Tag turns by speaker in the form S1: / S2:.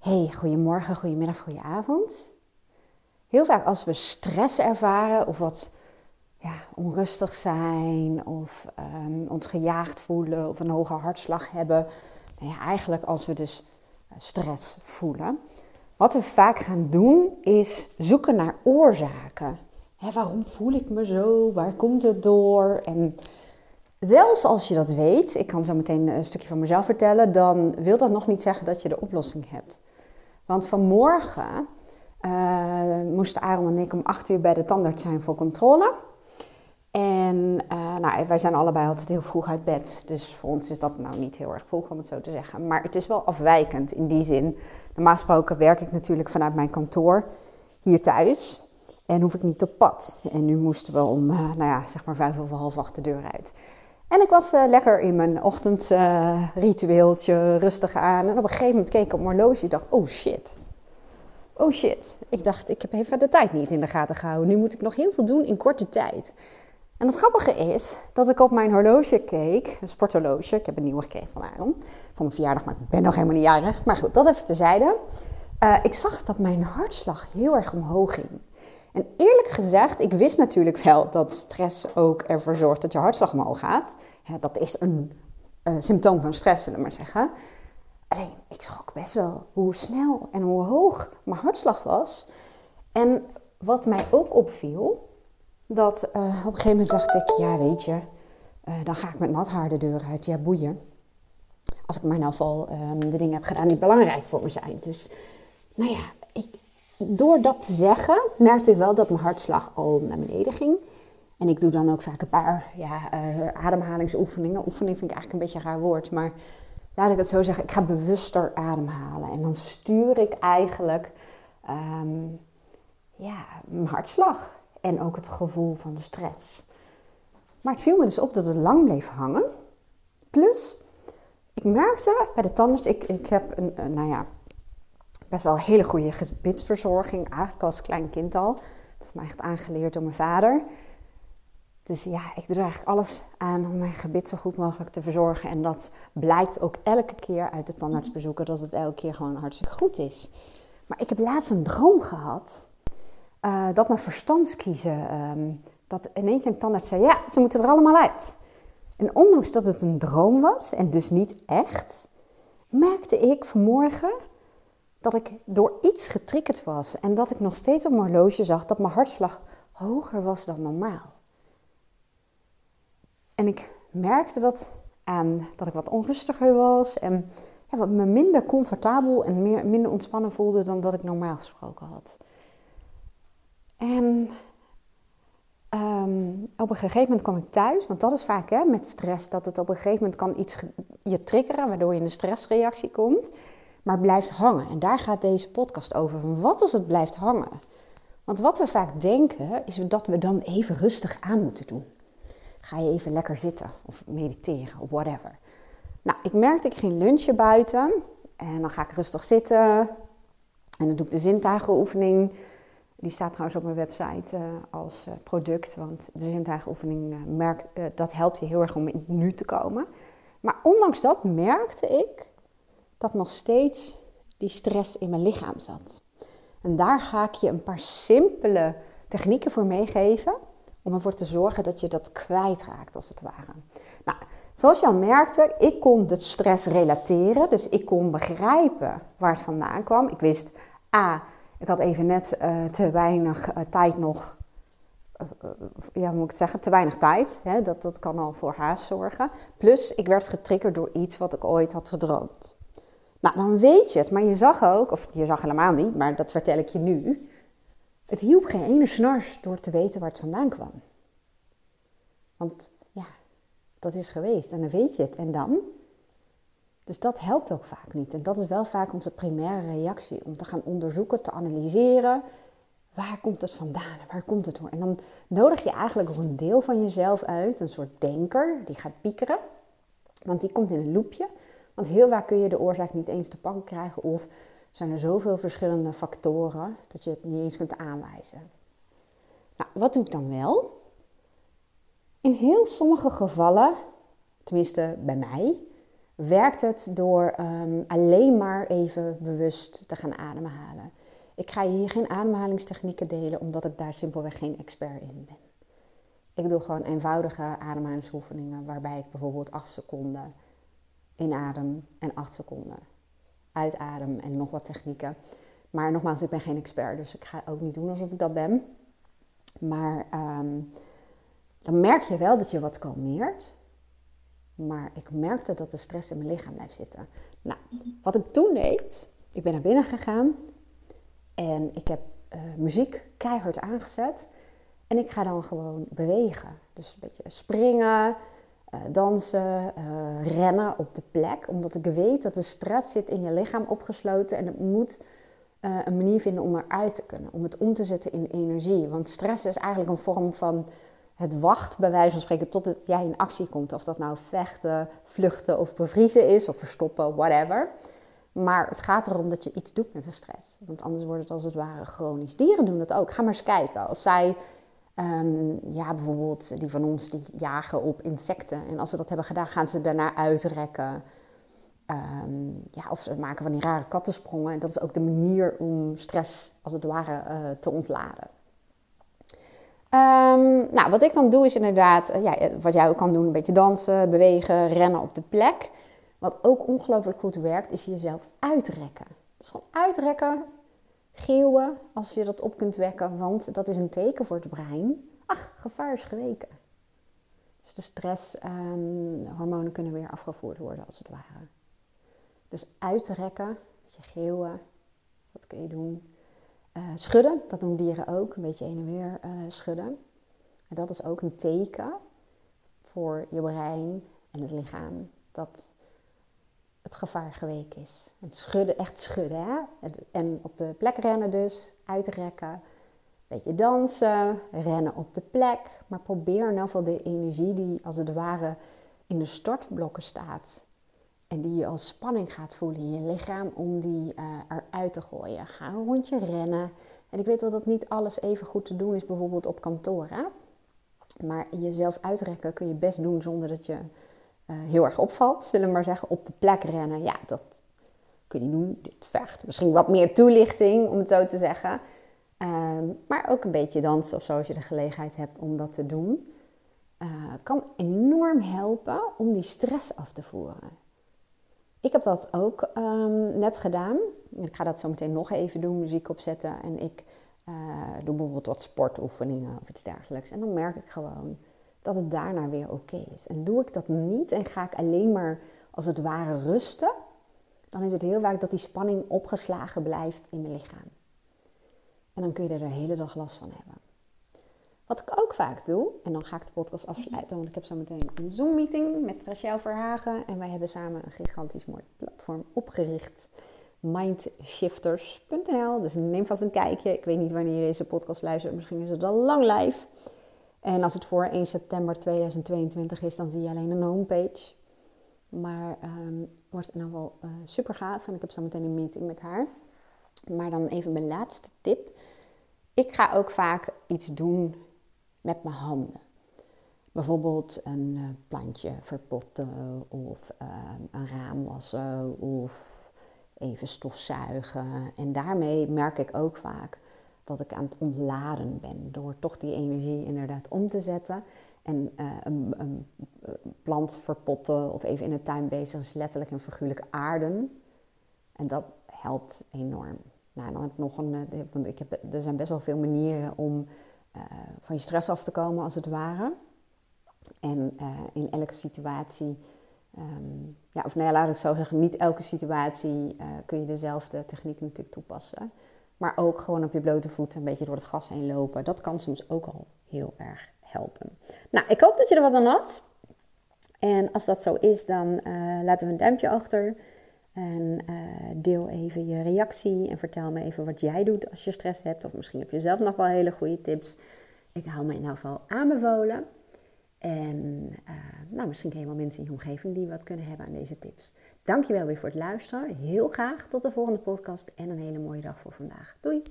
S1: Hey, goedemorgen, goedemiddag, goedenavond. Heel vaak als we stress ervaren of wat ja, onrustig zijn of um, ons gejaagd voelen of een hoge hartslag hebben. Nou ja, eigenlijk als we dus eh, stress voelen. Wat we vaak gaan doen is zoeken naar oorzaken. waarom voel ik me zo? Waar komt het door? En zelfs als je dat weet, ik kan zo meteen een stukje van mezelf vertellen, dan wil dat nog niet zeggen dat je de oplossing hebt. Want vanmorgen uh, moesten Aaron en ik om 8 uur bij de tandarts zijn voor controle. En uh, nou, wij zijn allebei altijd heel vroeg uit bed. Dus voor ons is dat nou niet heel erg vroeg, om het zo te zeggen. Maar het is wel afwijkend in die zin. Normaal gesproken werk ik natuurlijk vanuit mijn kantoor hier thuis. En hoef ik niet op pad. En nu moesten we om, uh, nou ja, zeg maar vijf of half acht de deur uit. En ik was uh, lekker in mijn ochtendritueeltje, rustig aan. En op een gegeven moment keek ik op mijn horloge en dacht, oh shit. Oh shit. Ik dacht, ik heb even de tijd niet in de gaten gehouden. Nu moet ik nog heel veel doen in korte tijd. En het grappige is dat ik op mijn horloge keek, een sporthorloge. Ik heb een nieuwe gekregen van Aaron, voor mijn verjaardag, maar ik ben nog helemaal niet jarig. Maar goed, dat even tezijde. Uh, ik zag dat mijn hartslag heel erg omhoog ging. En eerlijk gezegd, ik wist natuurlijk wel dat stress ook ervoor zorgt dat je hartslag omhoog gaat. dat is een uh, symptoom van stress, zullen we maar zeggen. Alleen, ik schrok best wel hoe snel en hoe hoog mijn hartslag was. En wat mij ook opviel, dat uh, op een gegeven moment dacht ik, ja weet je, uh, dan ga ik met nat haar de deur uit. Ja, boeien. Als ik maar nou val um, de dingen heb gedaan die belangrijk voor me zijn. Dus, nou ja, ik, door dat te zeggen, merkte ik wel dat mijn hartslag al naar beneden ging. En ik doe dan ook vaak een paar ja, uh, ademhalingsoefeningen. Oefening vind ik eigenlijk een beetje een raar woord, maar laat ik het zo zeggen. Ik ga bewuster ademhalen. En dan stuur ik eigenlijk um, ja, mijn hartslag en ook het gevoel van de stress. Maar het viel me dus op dat het lang bleef hangen. Plus, ik merkte bij de tandarts, ik, ik heb een, een nou ja, best wel hele goede gebitsverzorging, eigenlijk als klein kind al. Dat is mij echt aangeleerd door mijn vader. Dus ja, ik doe er eigenlijk alles aan om mijn gebit zo goed mogelijk te verzorgen. En dat blijkt ook elke keer uit de tandartsbezoeken, dat het elke keer gewoon hartstikke goed is. Maar ik heb laatst een droom gehad uh, dat mijn verstandskiezen, um, dat in één keer een tandarts zei, ja, ze moeten er allemaal uit. En ondanks dat het een droom was en dus niet echt, merkte ik vanmorgen dat ik door iets getriggerd was en dat ik nog steeds op mijn horloge zag dat mijn hartslag hoger was dan normaal. En ik merkte dat aan dat ik wat onrustiger was en ja, wat me minder comfortabel en meer, minder ontspannen voelde dan dat ik normaal gesproken had. En um, op een gegeven moment kwam ik thuis, want dat is vaak hè, met stress, dat het op een gegeven moment kan iets je triggeren, waardoor je in een stressreactie komt, maar blijft hangen. En daar gaat deze podcast over. Wat als het blijft hangen? Want wat we vaak denken, is dat we dan even rustig aan moeten doen. Ga je even lekker zitten of mediteren of whatever. Nou, ik merkte, ik ging lunchen buiten en dan ga ik rustig zitten en dan doe ik de zintuigenoefening die staat trouwens op mijn website uh, als uh, product, want de zintuigenoefening uh, merkt, dat helpt je heel erg om in het nu te komen. Maar ondanks dat merkte ik dat nog steeds die stress in mijn lichaam zat. En daar ga ik je een paar simpele technieken voor meegeven om ervoor te zorgen dat je dat kwijtraakt als het ware. Nou, zoals je al merkte, ik kon de stress relateren, dus ik kon begrijpen waar het vandaan kwam. Ik wist A, ik had even net uh, te weinig uh, tijd nog. Uh, ja, moet ik het zeggen? Te weinig tijd. Hè? Dat, dat kan al voor haast zorgen. Plus, ik werd getriggerd door iets wat ik ooit had gedroomd. Nou, dan weet je het. Maar je zag ook, of je zag helemaal niet, maar dat vertel ik je nu. Het hielp geen ene snars door te weten waar het vandaan kwam. Want ja, dat is geweest en dan weet je het. En dan? Dus dat helpt ook vaak niet. En dat is wel vaak onze primaire reactie om te gaan onderzoeken, te analyseren. Waar komt het vandaan waar komt het door? En dan nodig je eigenlijk een deel van jezelf uit, een soort denker, die gaat piekeren. Want die komt in een loopje. Want heel vaak kun je de oorzaak niet eens te pakken krijgen of zijn er zoveel verschillende factoren dat je het niet eens kunt aanwijzen. Nou, wat doe ik dan wel? In heel sommige gevallen, tenminste bij mij, werkt het door ehm, alleen maar even bewust te gaan ademhalen. Ik ga hier geen ademhalingstechnieken delen, omdat ik daar simpelweg geen expert in ben. Ik doe gewoon eenvoudige ademhalingsoefeningen, waarbij ik bijvoorbeeld 8 seconden inadem en 8 seconden uitadem en nog wat technieken. Maar nogmaals, ik ben geen expert, dus ik ga ook niet doen alsof ik dat ben. Maar ehm, dan merk je wel dat je wat kalmeert. Maar ik merkte dat de stress in mijn lichaam blijft zitten. Nou, wat ik toen deed, ik ben naar binnen gegaan en ik heb uh, muziek keihard aangezet. En ik ga dan gewoon bewegen. Dus een beetje springen, dansen, uh, rennen op de plek. Omdat ik weet dat de stress zit in je lichaam opgesloten. En het moet een manier vinden om eruit te kunnen. Om het om te zetten in energie. Want stress is eigenlijk een vorm van het wacht, bij wijze van spreken, tot het, jij in actie komt. Of dat nou vechten, vluchten of bevriezen is, of verstoppen, whatever. Maar het gaat erom dat je iets doet met de stress. Want anders wordt het als het ware chronisch. Dieren doen dat ook. Ga maar eens kijken. Als zij, um, ja, bijvoorbeeld die van ons, die jagen op insecten. En als ze dat hebben gedaan, gaan ze daarna uitrekken. Um, ja, of ze maken van die rare kattensprongen. En dat is ook de manier om stress, als het ware, uh, te ontladen. Um, nou, wat ik dan doe is inderdaad, uh, ja, wat jij ook kan doen, een beetje dansen, bewegen, rennen op de plek. Wat ook ongelooflijk goed werkt, is jezelf uitrekken. Dus gewoon uitrekken, geeuwen als je dat op kunt wekken, want dat is een teken voor het brein. Ach, gevaar is geweken. Dus de stresshormonen um, kunnen weer afgevoerd worden, als het ware. Dus uitrekken, een beetje geeuwen, wat kun je doen? Uh, schudden, dat doen dieren ook, een beetje heen en weer uh, schudden. En dat is ook een teken voor je brein en het lichaam dat het gevaar geweken is. Het schudden, echt schudden. Hè? En op de plek rennen dus, uitrekken. Beetje dansen, rennen op de plek. Maar probeer ieder geval de energie die als het ware in de startblokken staat. En die je als spanning gaat voelen in je lichaam om die uh, eruit te gooien. Ga een rondje rennen. En ik weet wel dat niet alles even goed te doen is, bijvoorbeeld op kantoor. Hè? Maar jezelf uitrekken kun je best doen zonder dat je heel erg opvalt, zullen we maar zeggen, op de plek rennen. Ja, dat kun je doen. Dit vergt misschien wat meer toelichting, om het zo te zeggen. Um, maar ook een beetje dansen of zo, als je de gelegenheid hebt om dat te doen. Uh, kan enorm helpen om die stress af te voeren. Ik heb dat ook um, net gedaan. Ik ga dat zo meteen nog even doen, muziek opzetten. En ik uh, doe bijvoorbeeld wat sportoefeningen of iets dergelijks. En dan merk ik gewoon dat het daarna weer oké is. En doe ik dat niet en ga ik alleen maar als het ware rusten, dan is het heel vaak dat die spanning opgeslagen blijft in mijn lichaam. En dan kun je er de hele dag last van hebben. Wat ik ook vaak doe, en dan ga ik de podcast afsluiten, want ik heb zo meteen een Zoom-meeting met Rachel Verhagen. En wij hebben samen een gigantisch mooi platform opgericht. Mindshifters.nl. Dus neem vast een kijkje. Ik weet niet wanneer je deze podcast luistert. Misschien is het al lang live. En als het voor 1 september 2022 is, dan zie je alleen een homepage. Maar um, wordt in ieder geval uh, super gaaf. En ik heb zo meteen een meeting met haar. Maar dan even mijn laatste tip. Ik ga ook vaak iets doen met mijn handen. Bijvoorbeeld een uh, plantje verpotten of uh, een raam wassen of even stofzuigen. En daarmee merk ik ook vaak dat ik aan het ontladen ben. Door toch die energie inderdaad om te zetten. En uh, een, een, plant verpotten of even in de tuin bezig is letterlijk en figuurlijk aarden. En dat helpt enorm. Nou, dan heb ik nog een. Eh, want ik heb, er zijn best wel veel manieren om uh, van je stress af te komen, als het ware. En in elke situatie. Um, ja, of nou ja, laat ik zo zeggen, niet elke situatie kun je dezelfde techniek natuurlijk toepassen. Maar ook gewoon op je blote voeten een beetje door het gas heen lopen. Dat kan soms ook al heel erg helpen. Nou, ik hoop dat je er wat aan had. En als dat zo is, dan uh, laten we een duimpje achter. En uh, deel even je reactie en vertel me even wat jij doet als je stress hebt. Of misschien heb je zelf nog wel hele goede tips. Ik hou me in ieder geval aanbevolen. En uh, nou, misschien ken je wel mensen in je omgeving die wat kunnen hebben aan deze tips. Dankjewel weer voor het luisteren. Heel graag tot de volgende podcast en een hele mooie dag voor vandaag. Doei!